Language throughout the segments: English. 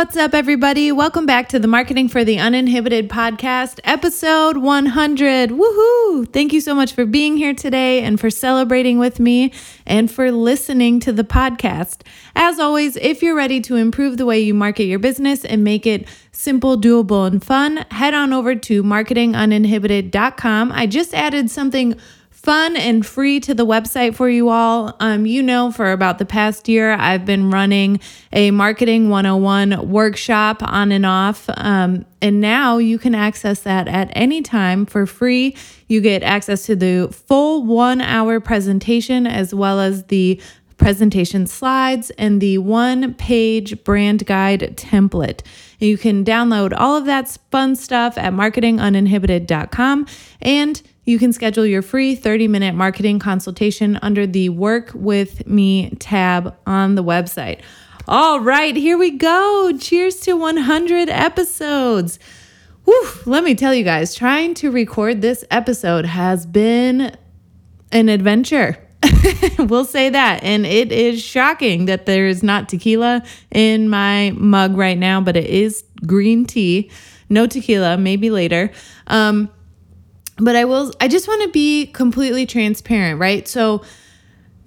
What's up, everybody? Welcome back to the Marketing for the Uninhibited podcast, episode 100. Woohoo! Thank you so much for being here today and for celebrating with me and for listening to the podcast. As always, if you're ready to improve the way you market your business and make it simple, doable, and fun, head on over to marketinguninhibited.com. I just added something fun and free to the website for you all. Um, you know, for about the past year, I've been running a Marketing 101 workshop on and off. Um, and now you can access that at any time for free. You get access to the full one hour presentation as well as the presentation slides and the one page brand guide template. You can download all of that fun stuff at marketinguninhibited.com and you can schedule your free 30 minute marketing consultation under the Work With Me tab on the website. All right, here we go. Cheers to 100 episodes. Whew, let me tell you guys, trying to record this episode has been an adventure. we'll say that. And it is shocking that there is not tequila in my mug right now, but it is green tea. No tequila, maybe later. Um, but I will, I just want to be completely transparent, right? So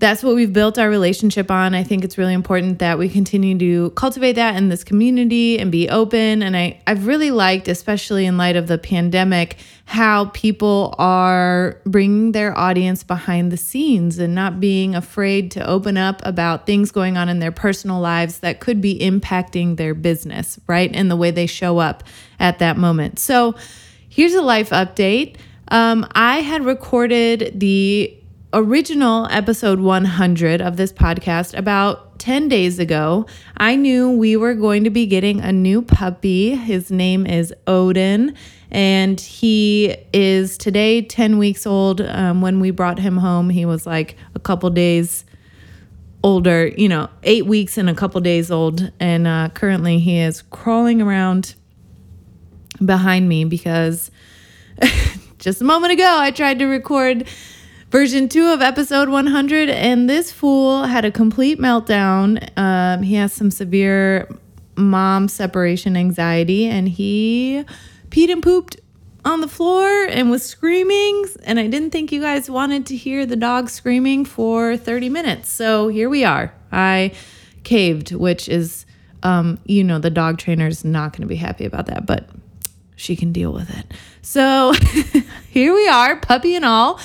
that's what we've built our relationship on. I think it's really important that we continue to cultivate that in this community and be open. And I, I've really liked, especially in light of the pandemic, how people are bringing their audience behind the scenes and not being afraid to open up about things going on in their personal lives that could be impacting their business, right? And the way they show up at that moment. So here's a life update. Um, I had recorded the original episode 100 of this podcast about 10 days ago. I knew we were going to be getting a new puppy. His name is Odin, and he is today 10 weeks old. Um, when we brought him home, he was like a couple days older, you know, eight weeks and a couple days old. And uh, currently he is crawling around behind me because just a moment ago, I tried to record version two of episode 100, and this fool had a complete meltdown. Um, he has some severe mom separation anxiety, and he peed and pooped on the floor and was screaming. And I didn't think you guys wanted to hear the dog screaming for 30 minutes. So here we are. I caved, which is, um, you know, the dog trainer is not going to be happy about that, but she can deal with it. So here we are, puppy and all.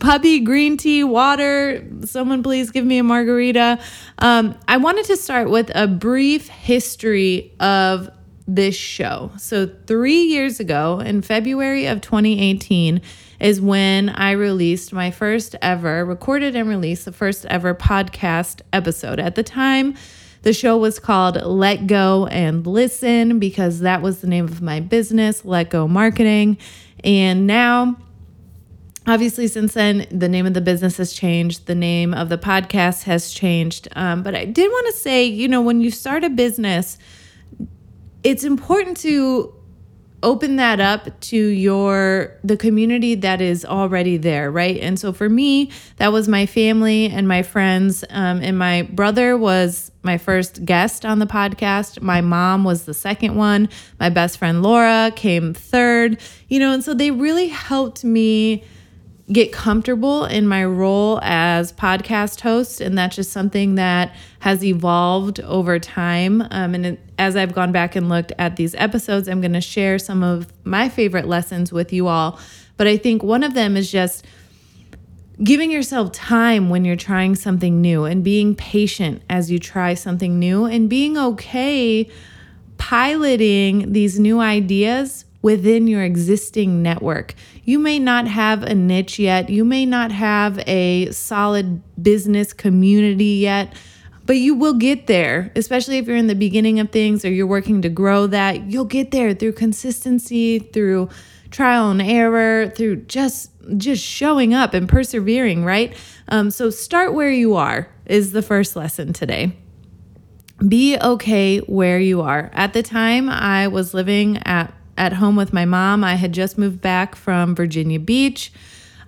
Puppy, green tea, water. Someone please give me a margarita. Um, I wanted to start with a brief history of this show. So, three years ago, in February of 2018, is when I released my first ever, recorded and released the first ever podcast episode. At the time, the show was called Let Go and Listen because that was the name of my business, Let Go Marketing. And now, obviously, since then, the name of the business has changed, the name of the podcast has changed. Um, but I did want to say, you know, when you start a business, it's important to open that up to your the community that is already there right? And so for me that was my family and my friends um, and my brother was my first guest on the podcast. My mom was the second one. My best friend laura came third. You know and so they really helped me get comfortable in my role as podcast host and that's just something that has evolved over time. Um, and it, as i've gone back and looked at these episodes i'm going to share some of my favorite lessons with you all. But i think one of them is just giving yourself time when you're trying something new and being patient as you try something new and being okay piloting these new ideas within your existing network. You may not have a niche yet, you may not have a solid business community yet, but you will get there, especially if you're in the beginning of things or you're working to grow that. You'll get there through consistency, through trial and error, through just just showing up and persevering, right? Um, so start where you are is the first lesson today. Be okay where you are. At the time, I was living at at home with my mom. I had just moved back from Virginia Beach.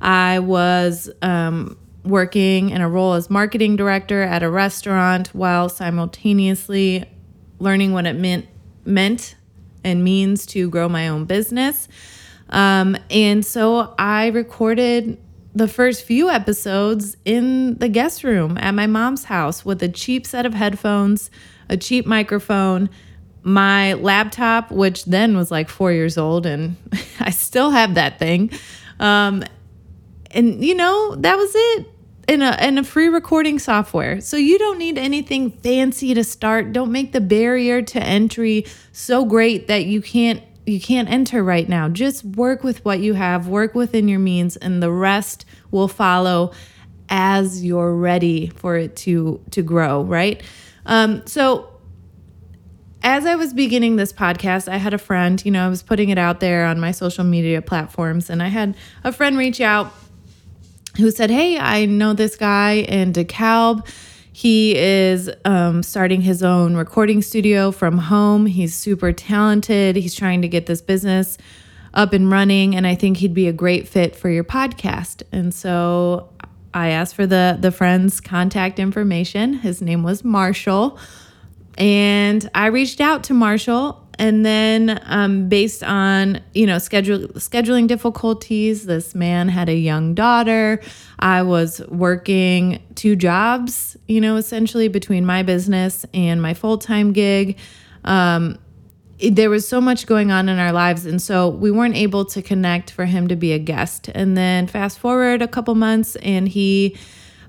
I was um, working in a role as marketing director at a restaurant while simultaneously learning what it meant meant and means to grow my own business. Um, and so I recorded the first few episodes in the guest room at my mom's house with a cheap set of headphones, a cheap microphone, my laptop, which then was like four years old, and I still have that thing. Um, and you know, that was it in a in a free recording software. So you don't need anything fancy to start. Don't make the barrier to entry so great that you can't you can't enter right now. Just work with what you have, work within your means and the rest will follow as you're ready for it to to grow, right? Um so as I was beginning this podcast, I had a friend, you know, I was putting it out there on my social media platforms, and I had a friend reach out who said, Hey, I know this guy in DeKalb. He is um, starting his own recording studio from home. He's super talented. He's trying to get this business up and running, and I think he'd be a great fit for your podcast. And so I asked for the the friend's contact information. His name was Marshall, and I reached out to Marshall and then um, based on you know schedule scheduling difficulties this man had a young daughter. I was working two jobs you know essentially between my business and my full-time gig. Um, it, there was so much going on in our lives and so we weren't able to connect for him to be a guest. And then fast forward a couple months and he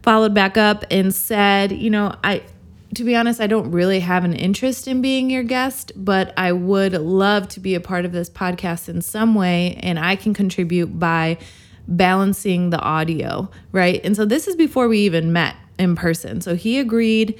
followed back up and said you know i to be honest, I don't really have an interest in being your guest, but I would love to be a part of this podcast in some way, and I can contribute by balancing the audio, right? And so this is before we even met in person. So he agreed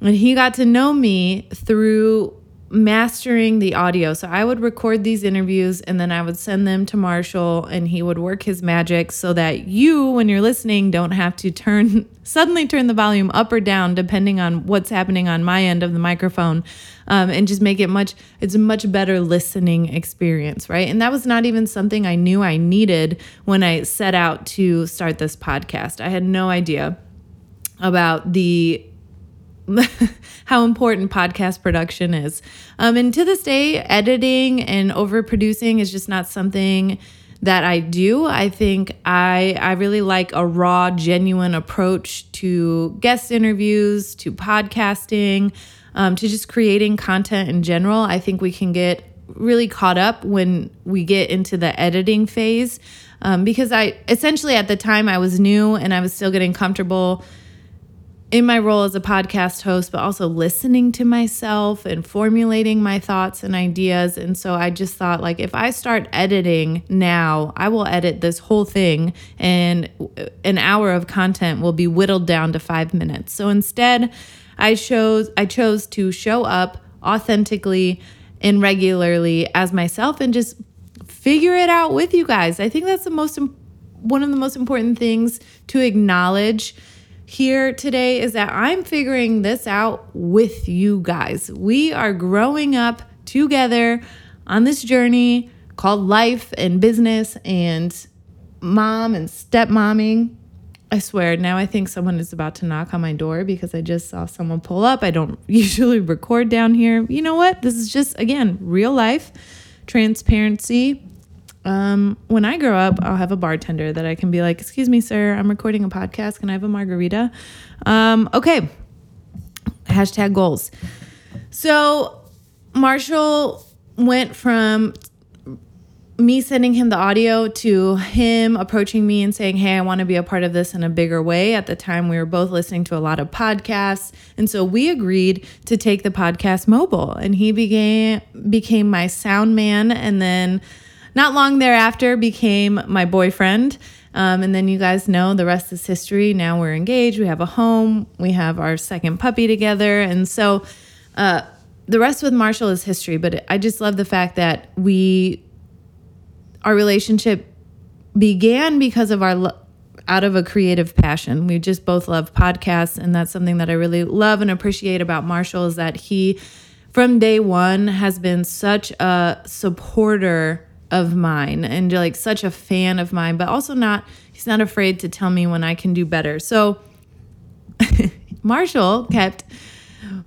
and he got to know me through mastering the audio. So I would record these interviews and then I would send them to Marshall and he would work his magic so that you when you're listening don't have to turn suddenly turn the volume up or down depending on what's happening on my end of the microphone um, and just make it much it's a much better listening experience, right? And that was not even something I knew I needed when I set out to start this podcast. I had no idea about the how important podcast production is. Um, and to this day, editing and overproducing is just not something that I do. I think I I really like a raw, genuine approach to guest interviews, to podcasting, um, to just creating content in general. I think we can get really caught up when we get into the editing phase um, because I essentially at the time I was new and I was still getting comfortable in my role as a podcast host, but also listening to myself and formulating my thoughts and ideas. And so I just thought, like, if I start editing now, I will edit this whole thing, and an hour of content will be whittled down to five minutes. So instead, I chose I chose to show up authentically and regularly as myself and just figure it out with you guys. I think that's the most one of the most important things to acknowledge here today is that I'm figuring this out with you guys. We are growing up together on this journey called life and business and mom and stepmomming. I swear, now I think someone is about to knock on my door because I just saw someone pull up. I don't usually record down here. You know what? This is just, again, real life transparency um, when I grow up, I'll have a bartender that I can be like, "Excuse me, sir, I'm recording a podcast. Can I have a margarita?" Um, okay. Hashtag goals. So Marshall went from me sending him the audio to him approaching me and saying, Hey, I want to be a part of this in a bigger way. At the time, we were both listening to a lot of podcasts. And so we agreed to take the podcast mobile. And he began became my sound man and then not long thereafter became my boyfriend. Um, and then you guys know the rest is history. Now we're engaged. We have a home. We have our second puppy together. And so uh, the rest with Marshall is history. But I just love the fact that we, our relationship began because of our out of a creative passion. We just both love podcasts, and that's something that I really love and appreciate about Marshall is that he, from day one, has been such a supporter of mine and like such a fan of mine, but also not. He's not afraid to tell me when I can do better. So Marshall kept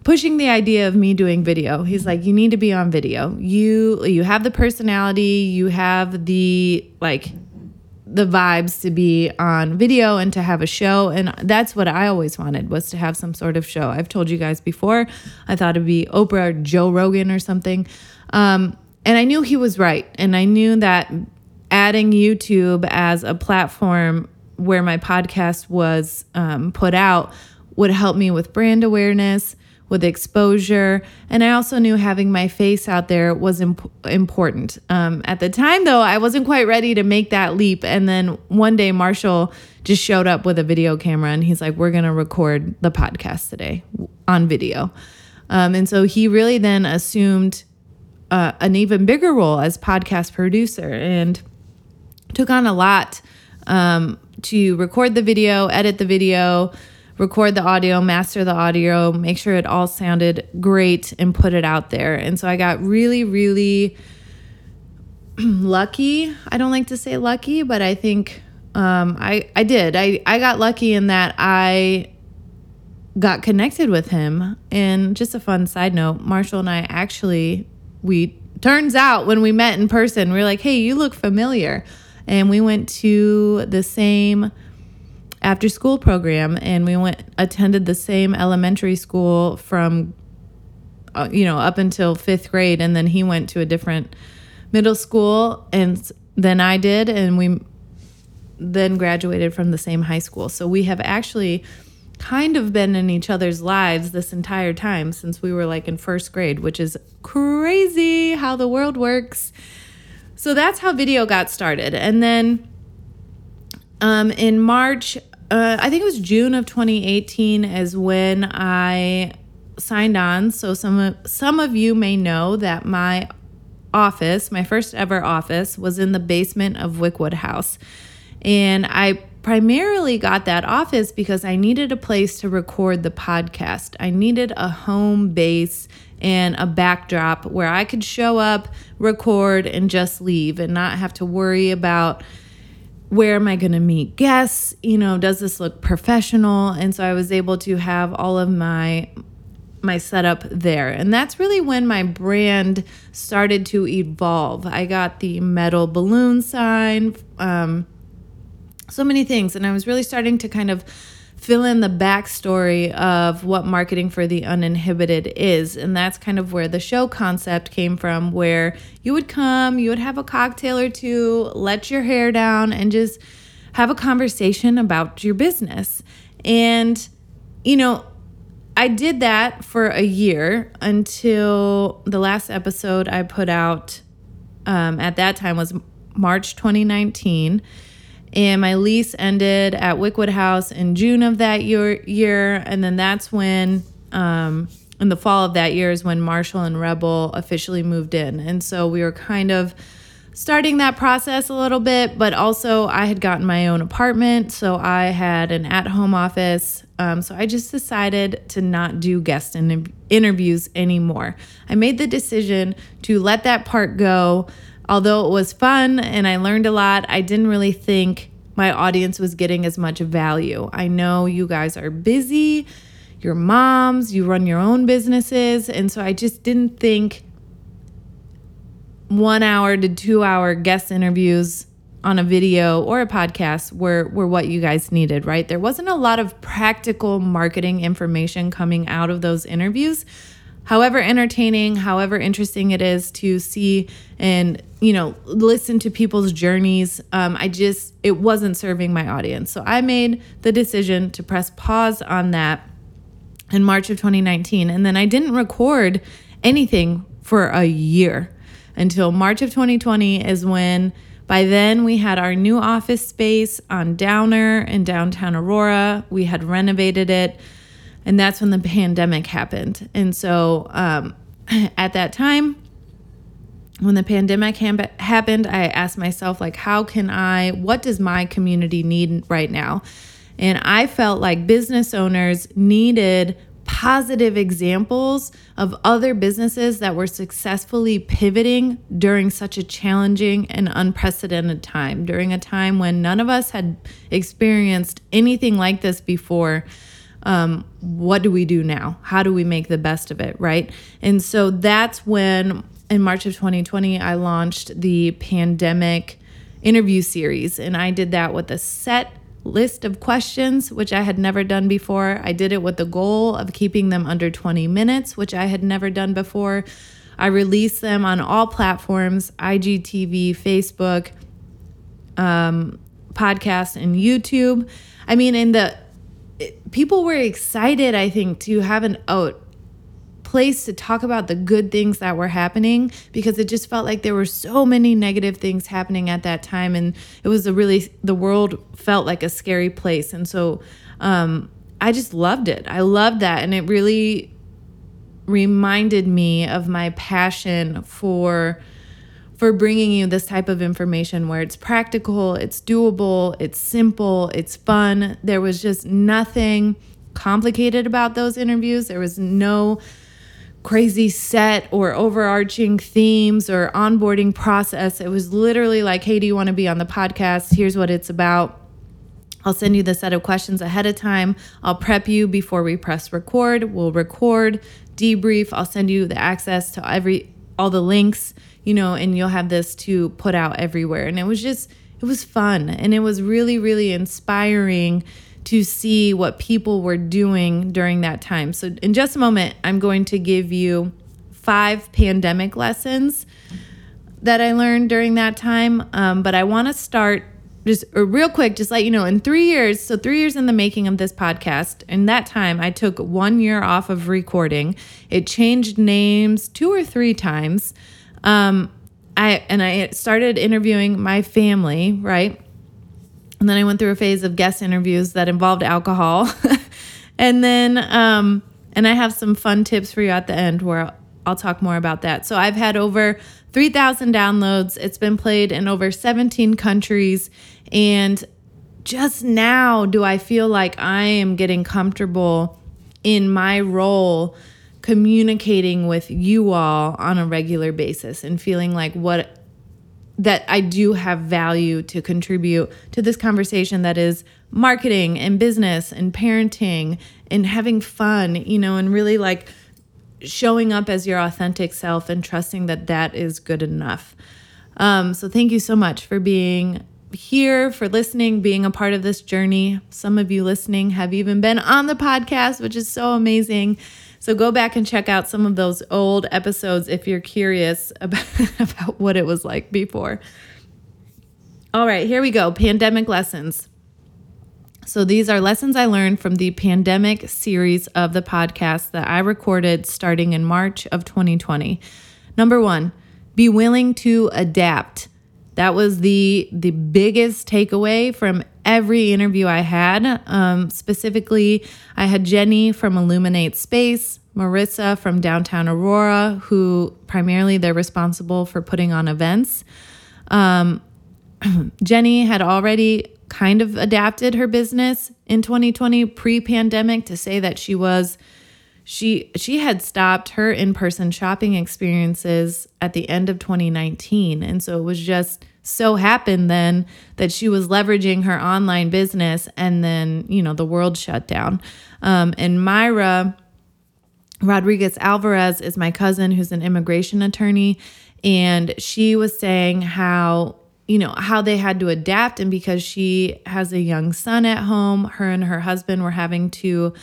pushing the idea of me doing video. He's like, "You need to be on video. You you have the personality, you have the like the vibes to be on video and to have a show and that's what I always wanted was to have some sort of show. I've told you guys before, I thought it'd be Oprah or Joe Rogan or something. Um, and I knew he was right and I knew that adding YouTube as a platform where my podcast was um, put out would help me with brand awareness with exposure. And I also knew having my face out there was imp- important. Um, at the time, though, I wasn't quite ready to make that leap. And then one day, Marshall just showed up with a video camera and he's like, We're going to record the podcast today on video. Um, and so he really then assumed uh, an even bigger role as podcast producer and took on a lot um, to record the video, edit the video record the audio, master the audio, make sure it all sounded great, and put it out there. And so I got really, really lucky. I don't like to say lucky, but I think um, I I did. I I got lucky in that I got connected with him. And just a fun side note, Marshall and I actually we turns out when we met in person, we are like, "Hey, you look familiar." And we went to the same after school program and we went attended the same elementary school from uh, you know up until 5th grade and then he went to a different middle school and then I did and we then graduated from the same high school. So we have actually kind of been in each other's lives this entire time since we were like in first grade, which is crazy how the world works. So that's how video got started. And then um, in March uh, I think it was June of 2018 is when I signed on. So some of, some of you may know that my office, my first ever office, was in the basement of Wickwood House. And I primarily got that office because I needed a place to record the podcast. I needed a home base and a backdrop where I could show up, record, and just leave and not have to worry about where am I going to meet guests? You know, does this look professional? And so I was able to have all of my my setup there. And that's really when my brand started to evolve. I got the metal balloon sign, um, so many things. And I was really starting to kind of fill in the backstory of what marketing for the uninhibited is. And that's kind of where the show concept came from, where you would come, you would have a cocktail or two, let your hair down, and just have a conversation about your business. And, you know, I did that for a year until the last episode I put out um, at that time was March 2019 and my lease ended at Wickwood House in June of that year. Year, and then that's when, um, in the fall of that year, is when Marshall and Rebel officially moved in, and so we were kind of starting that process a little bit. But also, I had gotten my own apartment, so I had an at-home office. Um, so I just decided to not do guest in- interviews anymore. I made the decision to let that part go although it was fun and I learned a lot, I didn't really think my audience was getting as much value. I know you guys are busy, you're moms, you run your own businesses. And so I just didn't think one hour to two hour guest interviews on a video or a podcast were, were what you guys needed, right? There wasn't a lot of practical marketing information coming out of those interviews however entertaining, however interesting it is to see and, you know, listen to people's journeys, um, I just, it wasn't serving my audience. So I made the decision to press pause on that in March of 2019. And then I didn't record anything for a year until March of 2020 is when By then, we had our new office space on Downer in downtown Aurora. We had renovated it, and that's when the pandemic happened. And so, um, at that time, when the pandemic ha- happened, I asked myself, like, how can I, what does my community need right now? And I felt like business owners needed positive examples of other businesses that were successfully pivoting during such a challenging and unprecedented time, during a time when none of us had experienced anything like this before. Um, what do we do now? How do we make the best of it, right? And so that's when, in March of 2020, I launched the pandemic interview series. And I did that with a set list of questions, which I had never done before. I did it with the goal of keeping them under 20 minutes, which I had never done before. I released them on all platforms IGTV, Facebook, um, podcast, and YouTube. I mean, in the people were excited, I think, to have an out place to talk about the good things that were happening because it just felt like there were so many negative things happening at that time and it was a really the world felt like a scary place and so um, i just loved it i loved that and it really reminded me of my passion for for bringing you this type of information where it's practical, it's doable, it's simple, it's fun. There was just nothing complicated about those interviews. There was no crazy set or overarching themes or onboarding process. It was literally like, hey, do you want to be on the podcast? Here's what it's about. I'll send you the set of questions ahead of time. I'll prep you before we press record. We'll record, debrief. I'll send you the access to every all the links, you know, and you'll have this to put out everywhere. And it was just it was fun and it was really really inspiring to see what people were doing during that time. So, in just a moment, I'm going to give you five pandemic lessons that I learned during that time. Um, but I want to start just uh, real quick, just let you know in three years, so three years in the making of this podcast, in that time, I took one year off of recording. It changed names two or three times. Um, I and I started interviewing my family, right? And then I went through a phase of guest interviews that involved alcohol. and then, um, and I have some fun tips for you at the end where I'll talk more about that. So I've had over 3,000 downloads. It's been played in over 17 countries. And just now do I feel like I am getting comfortable in my role communicating with you all on a regular basis and feeling like what that I do have value to contribute to this conversation that is marketing and business and parenting and having fun, you know, and really like showing up as your authentic self and trusting that that is good enough. Um, so, thank you so much for being here, for listening, being a part of this journey. Some of you listening have even been on the podcast, which is so amazing. So go back and check out some of those old episodes if you're curious about, about what it was like before. All right, here we go. Pandemic lessons. So these are lessons I learned from the pandemic series of the podcast that I recorded starting in March of 2020. Number 1, be willing to adapt. That was the the biggest takeaway from every interview I had. Um, specifically, I had Jenny from Illuminate Space, Marissa from Downtown Aurora, who primarily they're responsible for putting on events. Um, Jenny had already kind of adapted her business in 2020 pre-pandemic to say that she was she she had stopped her in-person shopping experiences at the end of 2019 and so it was just so happened then that she was leveraging her online business and then you know the world shut down. Um, and myra rodriguez alvarez is my cousin who's an immigration attorney. And she was saying how you know how they had to adapt. And because she has a young son at home her and her husband were having to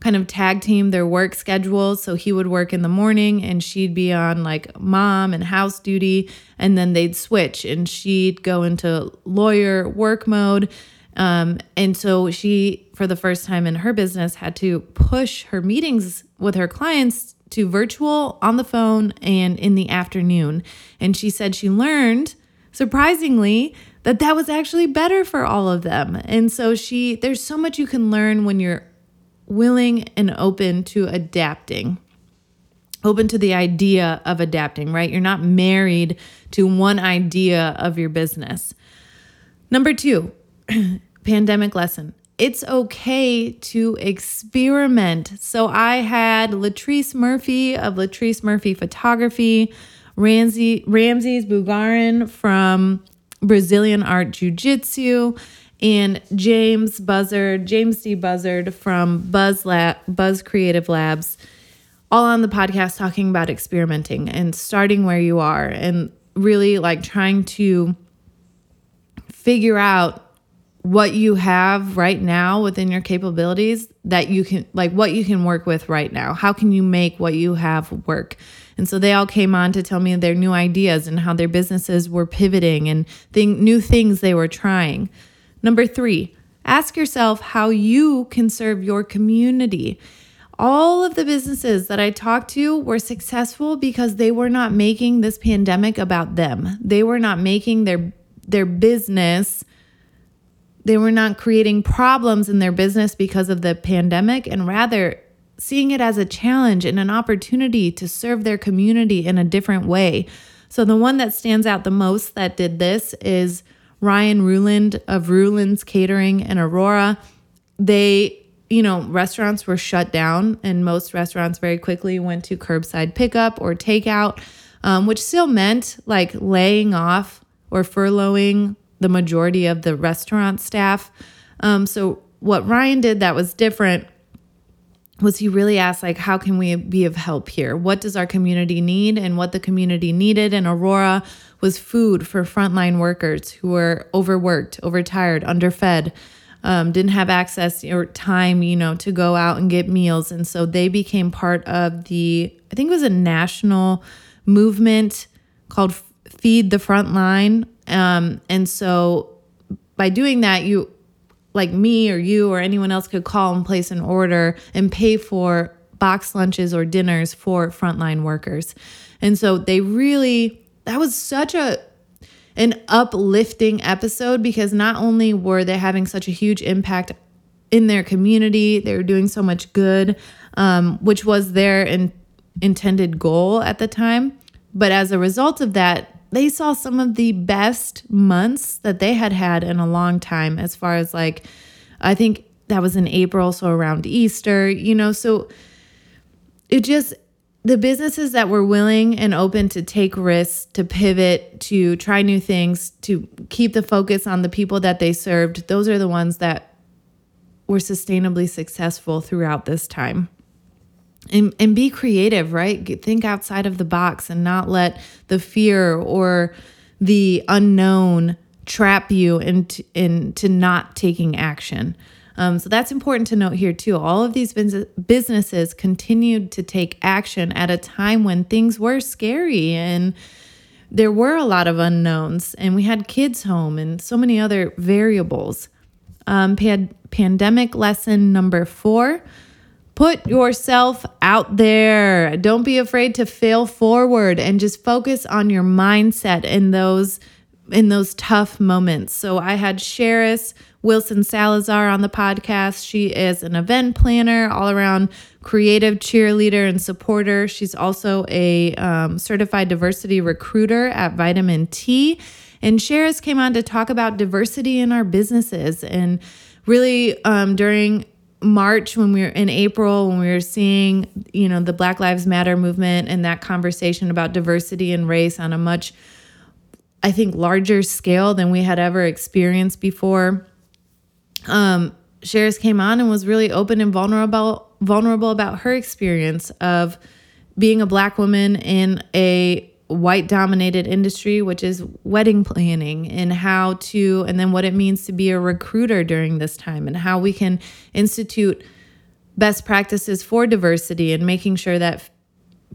kind of tag team their work schedules. So he would work in the morning and she'd be on like mom and house duty. And then they'd switch and she'd go into lawyer work mode. Um, and so she, for the first time in her business, had to push her meetings with her clients to virtual on the phone and in the afternoon. And she said she learned surprisingly, that that was actually better for all of them. And so she, there's so much you can learn when you're willing and open to adapting, open to the idea of adapting, right? You're not married to one idea of your business. Number two, pandemic lesson. It's okay to experiment. So I had Latrice Murphy of Latrice Murphy Photography, Ramsey Ramses Bugarin from Brazilian Art Jiu Jitsu, and James Buzzard, James D. Buzzard from Buzz Lab, Buzz Creative Labs, all on the podcast talking about experimenting and starting where you are and really like trying to figure out what you have right now within your capabilities that you can like what you can work with right now. How can you make what you have work? And so they all came on to tell me their new ideas and how their businesses were pivoting and thing, new things they were trying. Number three, ask yourself how you can serve your community. All of the businesses that I talked to were successful because they were not making this pandemic about them. They were not making their their business they were not creating problems in their business because of the pandemic and rather seeing it as a challenge and an opportunity to serve their community in a different way. So, the one that stands out the most that did this is Ryan Ruland of Ruland's Catering in Aurora. They, you know, restaurants were shut down, and most restaurants very quickly went to curbside pickup or takeout, um, which still meant like laying off or furloughing the majority of the restaurant staff. Um, so, what Ryan did that was different was he really asked like how can we be of help here what does our community need and what the community needed in aurora was food for frontline workers who were overworked overtired underfed um, didn't have access or time you know to go out and get meals and so they became part of the i think it was a national movement called feed the Frontline. um, and so by doing that you like me or you or anyone else could call and place an order and pay for box lunches or dinners for frontline workers. And so they really that was such a an uplifting episode because not only were they having such a huge impact in their community, they were doing so much good, um, which was their in, intended goal at the time. But as a result of that, they saw some of the best months that they had had in a long time as far as like i think that was in april so around easter you know so it just the businesses that were willing and open to take risks to pivot to try new things to keep the focus on the people that they served those are the ones that were sustainably successful throughout this time and, and be creative, right? Think outside of the box and not let the fear or the unknown trap you into, into not taking action. Um, so that's important to note here too. All of these businesses continued to take action at a time when things were scary and there were a lot of unknowns, and we had kids home and so many other variables. Um, pand- pandemic lesson number four Put yourself out there. Don't be afraid to fail forward and just focus on your mindset in those in those tough moments. So I had Cheris Wilson Salazar on the podcast. She is an event planner, all around creative cheerleader and supporter. She's also a um, certified diversity recruiter at Vitamin T. And Cheris came on to talk about diversity in our businesses and really um, during March when we were in April when we were seeing you know the Black Lives Matter movement and that conversation about diversity and race on a much I think larger scale than we had ever experienced before. Um, Cheris came on and was really open and vulnerable vulnerable about her experience of being a black woman in a white dominated industry, which is wedding planning, and how to, and then what it means to be a recruiter during this time, and how we can institute best practices for diversity and making sure that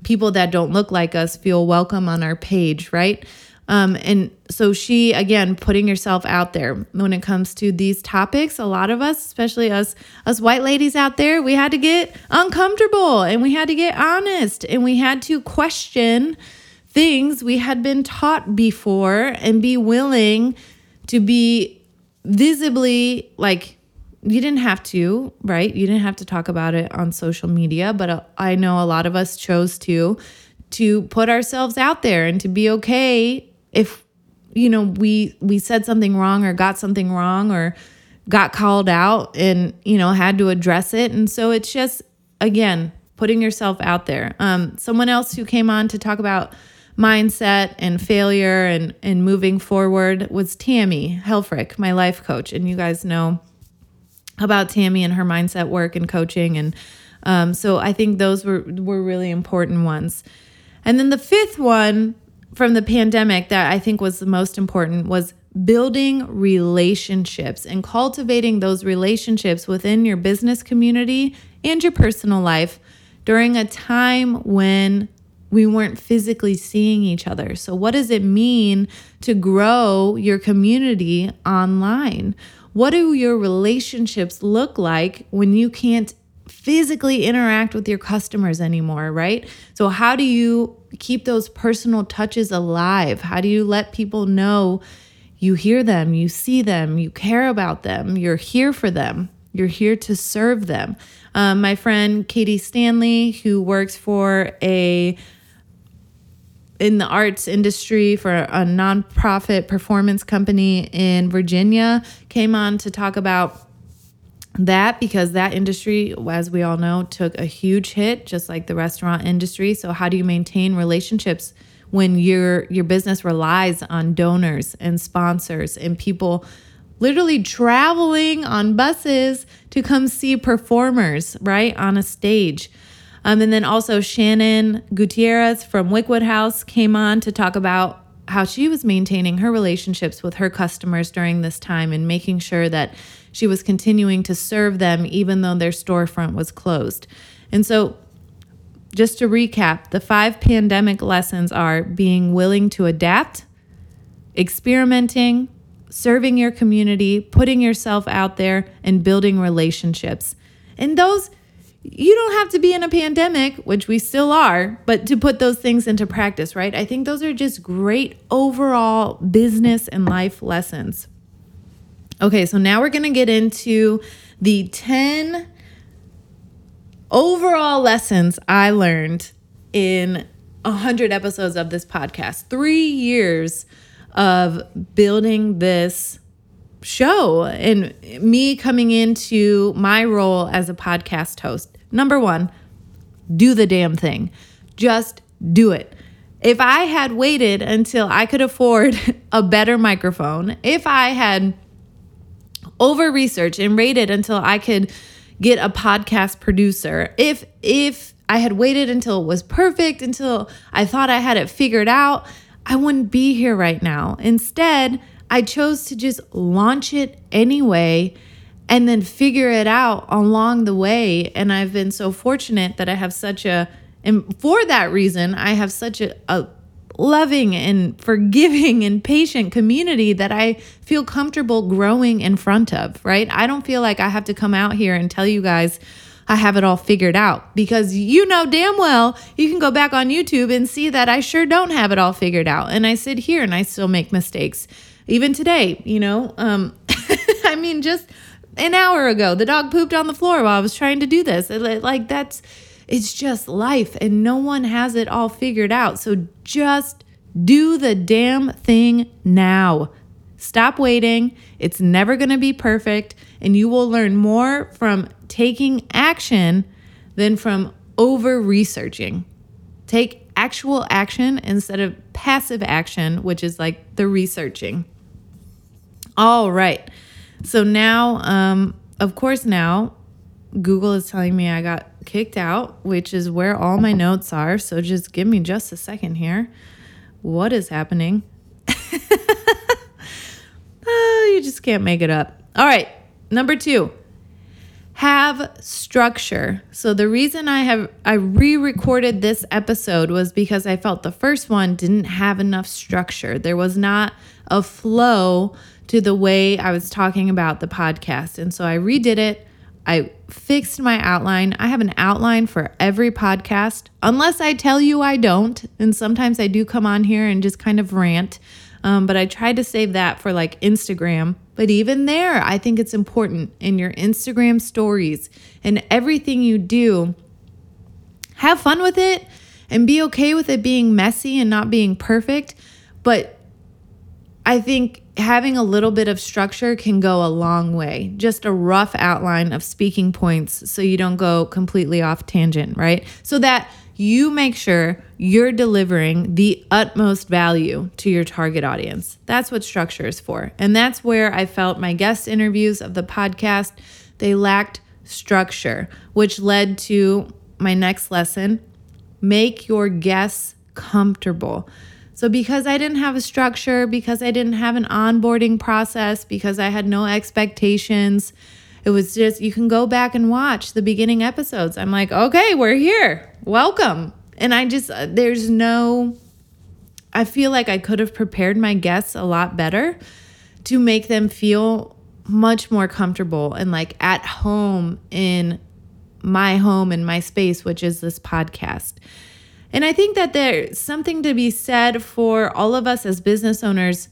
people that don't look like us feel welcome on our page, right? Um, and so she, again, putting yourself out there when it comes to these topics. A lot of us, especially us, us white ladies out there, we had to get uncomfortable and we had to get honest and we had to question things we had been taught before and be willing to be visibly like you didn't have to, right? You didn't have to talk about it on social media, but uh, I know a lot of us chose to to put ourselves out there and to be okay if you know we we said something wrong or got something wrong or got called out and you know had to address it. And so it's just again putting yourself out there. Um, someone else who came on to talk about mindset and failure and and moving forward was tammy helfrick my life coach. And you guys know about tammy and her mindset work and coaching. And um, so i think those were were really important ones. And then the fifth one from the pandemic that I think was the most important was building relationships and cultivating those relationships within your business community and your personal life during a time when we weren't physically seeing each other. So, what does it mean to grow your community online? What do your relationships look like when you can't physically interact with your customers anymore, right? So, how do you keep those personal touches alive? How do you let people know you hear them, you see them, you care about them, you're here for them, you're here to serve them? Um, my friend Katie Stanley, who works for a in the arts industry for a nonprofit performance company in Virginia, came on to talk about that because that industry as we all know took a huge hit just like the restaurant industry. So how do you maintain relationships when your your business relies on donors and sponsors and people literally traveling on buses to come see performers right on a stage? Um, and then also shannon gutierrez from wickwood house came on to talk about how she was maintaining her relationships with her customers during this time and making sure that she was continuing to serve them even though their storefront was closed. And so, just to recap, the five pandemic lessons are being willing to adapt, experimenting, serving your community, putting yourself out there, and building relationships. And those, you don't have to be in a pandemic, which we still are, but to put those things into practice, right? I think those are just great overall business and life lessons. Okay, so now we're going to get into the 10 overall lessons I learned in 100 episodes of this podcast. Three years of building this show and me coming into my role as a podcast host. Number one, do the damn thing. Just do it. If I had waited until I could afford a better microphone, if I had over research and waited until I could get a podcast producer. If if I had waited until it was perfect, until I thought I had it figured out, I wouldn't be here right now. Instead, I chose to just launch it anyway and then figure it out along the way. And I've been so fortunate that I have such a, and for that reason, I have such a, a loving and forgiving and patient community that I feel comfortable growing in front of, right? I don't feel like I have to come out here and tell you guys I have it all figured out because you know damn well you can go back on YouTube and see that I sure don't have it all figured out. And I sit here and I still make mistakes. Even today, you know, um, I mean, just an hour ago, the dog pooped on the floor while I was trying to do this. Like, that's it's just life, and no one has it all figured out. So just do the damn thing now. Stop waiting. It's never going to be perfect, and you will learn more from taking action than from over researching. Take actual action instead of passive action, which is like the researching. All right. So now, um, of course, now Google is telling me I got kicked out, which is where all my notes are. So just give me just a second here. What is happening? oh, you just can't make it up. All right, number two, have structure. So the reason I have I re-recorded this episode was because I felt the first one didn't have enough structure. There was not a flow to the way I was talking about the podcast. And so I redid it I fixed my outline. I have an outline for every podcast, unless I tell you I don't. And sometimes I do come on here and just kind of rant. Um, but I tried to save that for like Instagram. But even there, I think it's important in your Instagram stories and everything you do. Have fun with it and be okay with it being messy and not being perfect. But I think having a little bit of structure can go a long way. Just a rough outline of speaking points so you don't go completely off tangent, right? So that you make sure you're delivering the utmost value to your target audience. That's what structure is for. And that's where I felt my guest interviews of the podcast they lacked structure, which led to my next lesson, make your guests comfortable. So, because I didn't have a structure, because I didn't have an onboarding process, because I had no expectations, it was just, you can go back and watch the beginning episodes. I'm like, okay, we're here. Welcome. And I just, uh, there's no, I feel like I could have prepared my guests a lot better to make them feel much more comfortable and like at home in my home and my space, which is this podcast. And I think that there's something to be said for all of us as business owners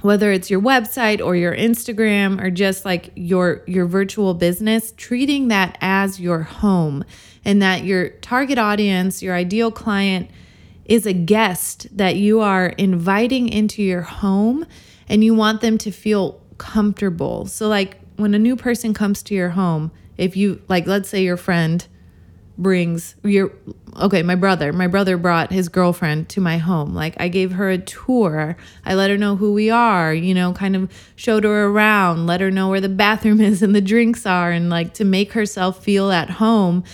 whether it's your website or your Instagram or just like your your virtual business, treating that as your home and that your target audience, your ideal client is a guest that you are inviting into your home and you want them to feel comfortable. So like when a new person comes to your home, if you like let's say your friend brings your okay my brother. My brother brought his girlfriend to my home. Like i gave her a tour. I let her know who we are you know kind of showed her around let her know where the bathroom is and the drinks are and like to make herself feel at home.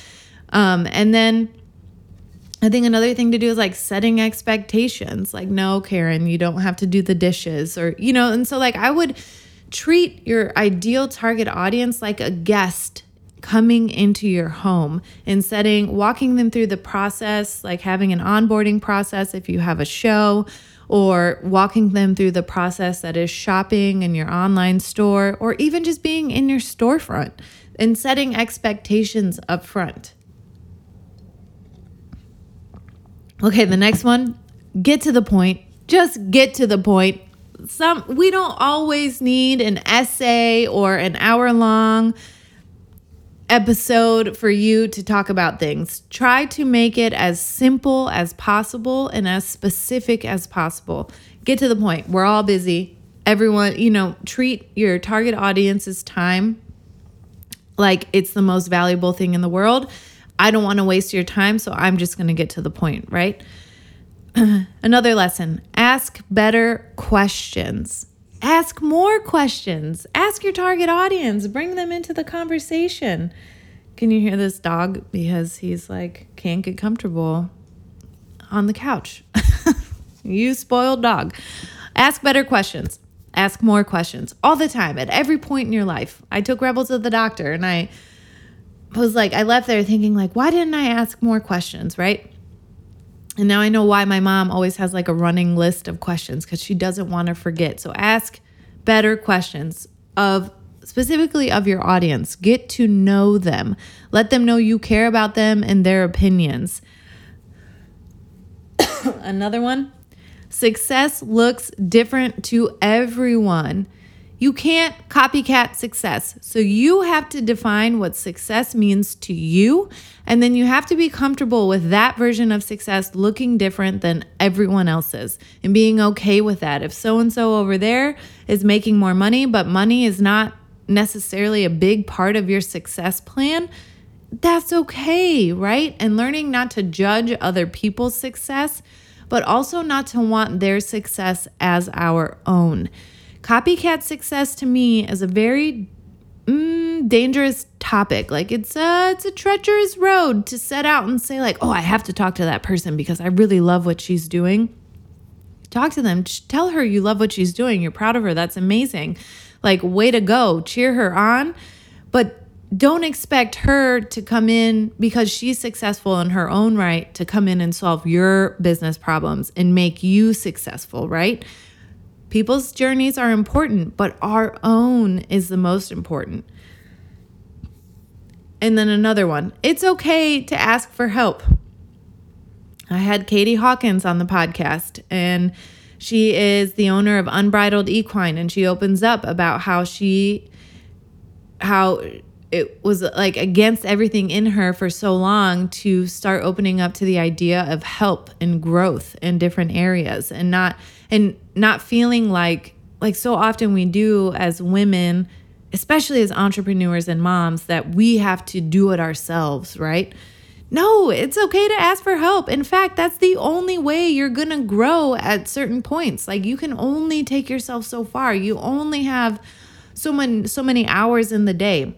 Um, and then i think another thing to do is like setting expectations. Like no karen you don't have to do the dishes or you know and so like i would treat your ideal target audience like a guest coming into your home and setting, walking them through the process, like having an onboarding process if you have a show, or walking them through the process that is shopping in your online store, or even just being in your storefront and setting expectations up front. Okay, the next one get to the point. Just get to the point. Some we don't always need an essay or an hour long episode for you to talk about things. Try to make it as simple as possible and as specific as possible. Get to the point. We're all busy. Everyone, you know, treat your target audience's time like it's the most valuable thing in the world. I don't want to waste your time, so I'm just going to get to the point, right? Another lesson ask better questions. Ask more questions. Ask your target audience. Bring them into the conversation. Can you hear this dog? Because he's like, can't get comfortable on the couch. you spoiled dog. Ask better questions. Ask more questions all the time at every point in your life. I took Rebel to the doctor and I was like, I left there thinking, like, why didn't I ask more questions, right? And now I know why my mom always has like a running list of questions because she doesn't want to forget. So ask better questions of specifically of your audience. Get to know them. Let them know you care about them and their opinions. Another one success looks different to everyone. You can't copycat success. So you have to define what success means to you. And then you have to be comfortable with that version of success looking different than everyone else's and being okay with that. If so and so over there is making more money, but money is not necessarily a big part of your success plan, that's okay, right? And learning not to judge other people's success, but also not to want their success as our own. Copycat success to me is a very mm, dangerous topic. Like it's a it's a treacherous road to set out and say like, "Oh, I have to talk to that person because I really love what she's doing." Talk to them. Tell her you love what she's doing. You're proud of her. That's amazing. Like, way to go. Cheer her on. But don't expect her to come in because she's successful in her own right to come in and solve your business problems and make you successful, right? People's journeys are important, but our own is the most important. And then another one it's okay to ask for help. I had Katie Hawkins on the podcast, and she is the owner of Unbridled Equine, and she opens up about how she, how it was like against everything in her for so long to start opening up to the idea of help and growth in different areas and not and not feeling like like so often we do as women especially as entrepreneurs and moms that we have to do it ourselves right no, it's okay to ask for help. In fact, that's the only way you're going to grow at certain points. Like you can only take yourself so far. You only have so many so many hours in the day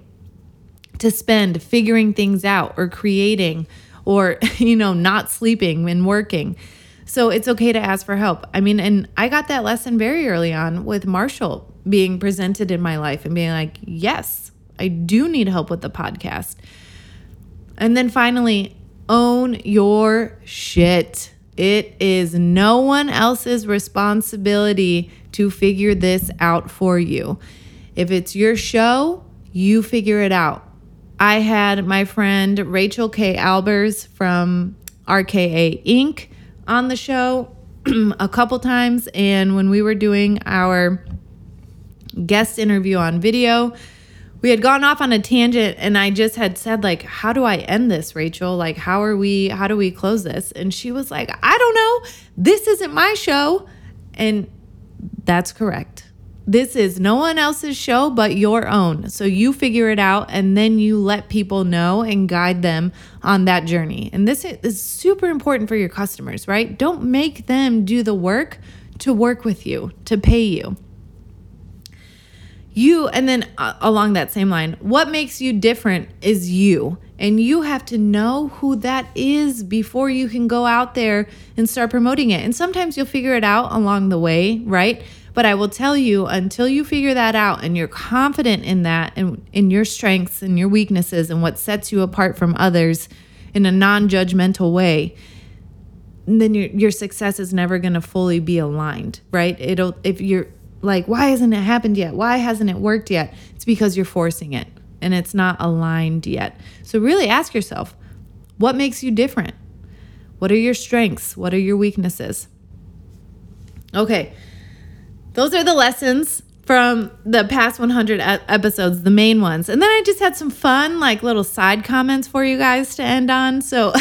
to spend figuring things out or creating or you know, not sleeping and working. So it's okay to ask for help. I mean, and I got that lesson very early on with Marshall being presented in my life and being like, "Yes, I do need help with the podcast." And then finally, own your shit. It is no one else's responsibility to figure this out for you. If it's your show, you figure it out. I had my friend Rachel K. Albers from RKA Inc. on the show a couple times. And when we were doing our guest interview on video, we had gone off on a tangent and I just had said like how do I end this Rachel like how are we how do we close this and she was like I don't know this isn't my show and that's correct this is no one else's show but your own. So you figure it out and then you let people know and guide them on that journey. And this is super important for your customers right? Don't make them do the work to work with you to pay you. You and then uh, along that same line what makes you different is you. And you have to know who that is before you can go out there and start promoting it. And sometimes you'll figure it out along the way right but i will tell you until you figure that out and you're confident in that and in your strengths and your weaknesses and what sets you apart from others in a non-judgmental way then your your success is never going to fully be aligned right it'll if you're like, why hasn't it happened yet? Why hasn't it worked yet? It's because you're forcing it and it's not aligned yet. So, really ask yourself what makes you different? What are your strengths? What are your weaknesses? Okay, those are the lessons from the past 100 episodes, the main ones. And then I just had some fun, like little side comments for you guys to end on. So,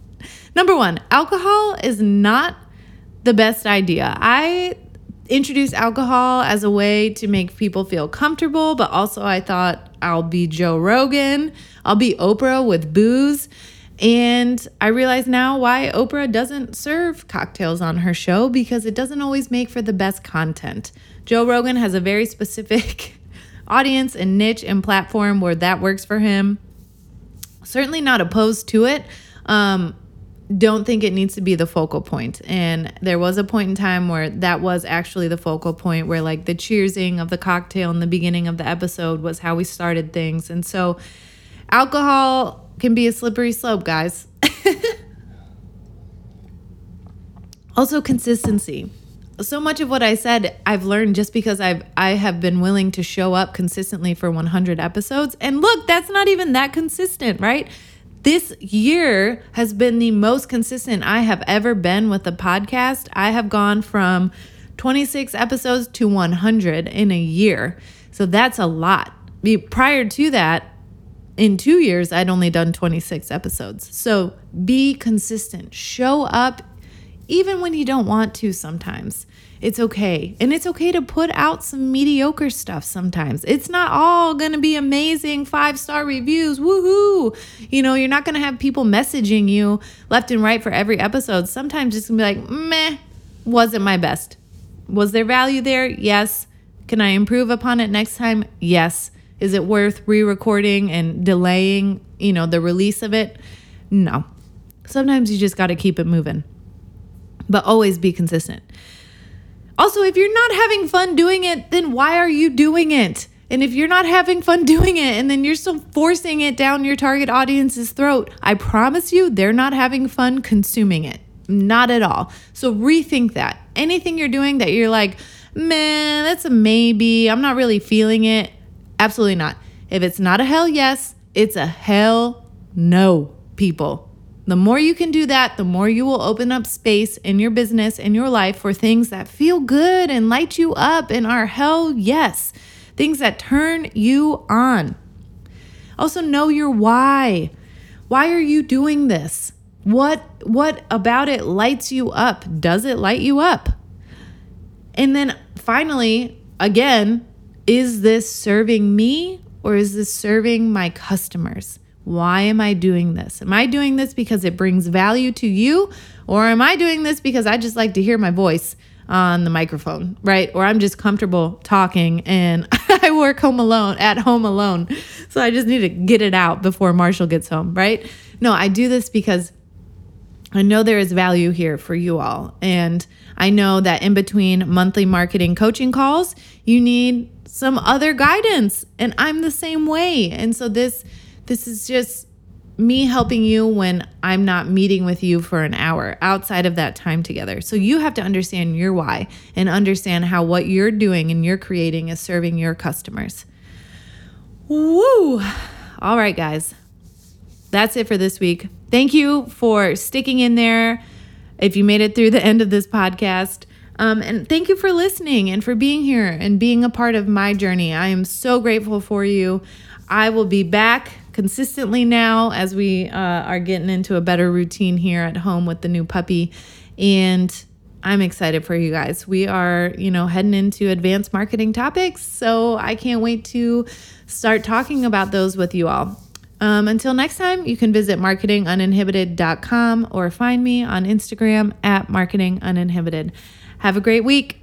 number one, alcohol is not the best idea. I introduce alcohol as a way to make people feel comfortable, but also I thought I'll be Joe Rogan, I'll be Oprah with booze. And I realize now why Oprah doesn't serve cocktails on her show because it doesn't always make for the best content. Joe Rogan has a very specific audience and niche and platform where that works for him. Certainly not opposed to it. Um, don't think it needs to be the focal point. And there was a point in time where that was actually the focal point, where like the cheersing of the cocktail in the beginning of the episode was how we started things. And so alcohol can be a slippery slope, guys. also, consistency. So much of what I said, I've learned just because I've I have been willing to show up consistently for 100 episodes. And look, that's not even that consistent, right? this year has been the most consistent I have ever been with the podcast. I have gone from 26 episodes to 100 in a year. So that's a lot. Prior to that, in two years, I'd only done 26 episodes. So be consistent, show up even when you don't want to sometimes. It's okay. And it's okay to put out some mediocre stuff sometimes. It's not all going to be amazing five star reviews. Woohoo. You know, you're not going to have people messaging you left and right for every episode. Sometimes it's going to be like, meh, wasn't my best. Was there value there? Yes. Can I improve upon it next time? Yes. Is it worth re recording and delaying, you know, the release of it? No. Sometimes you just got to keep it moving, but always be consistent. Also, if you're not having fun doing it, then why are you doing it? And if you're not having fun doing it and then you're still forcing it down your target audience's throat, I promise you they're not having fun consuming it. Not at all. So rethink that. Anything you're doing that you're like, man, that's a maybe, I'm not really feeling it. Absolutely not. If it's not a hell yes, It's a hell no, people. The more you can do that, the more you will open up space in your business, in your life for things that feel good and light you up and are hell yes, things that turn you on. Also, know your why. Why are you doing this? What what about it lights you up? Does it light you up? And then finally, again, is this serving me or is this serving my customers? Why am I doing this? Am I doing this because it brings value to you? Or am I doing this because I just like to hear my voice on the microphone, right? Or I'm just comfortable talking and I work home alone, at home alone. So I just need to get it out before Marshall gets home, right? No, I do this because I know there is value here for you all. And I know that in between monthly marketing coaching calls, you need some other guidance. And I'm the same way. And so this this is just me helping you when I'm not meeting with you for an hour outside of that time together. So you have to understand your why and understand how what you're doing and you're creating is serving your customers. Woo! All right, guys. That's it for this week. Thank you for sticking in there if you made it through the end of this podcast. Um, and thank you for listening and for being here and being a part of my journey. I am so grateful for you. I will be back consistently now as we uh, are getting into a better routine here at home with the new puppy. And I'm excited for you guys. We are, you know, heading into advanced marketing topics. So I can't wait to start talking about those with you all. Um, until next time, you can visit marketinguninhibited.com or find me on Instagram at marketinguninhibited. Have a great week.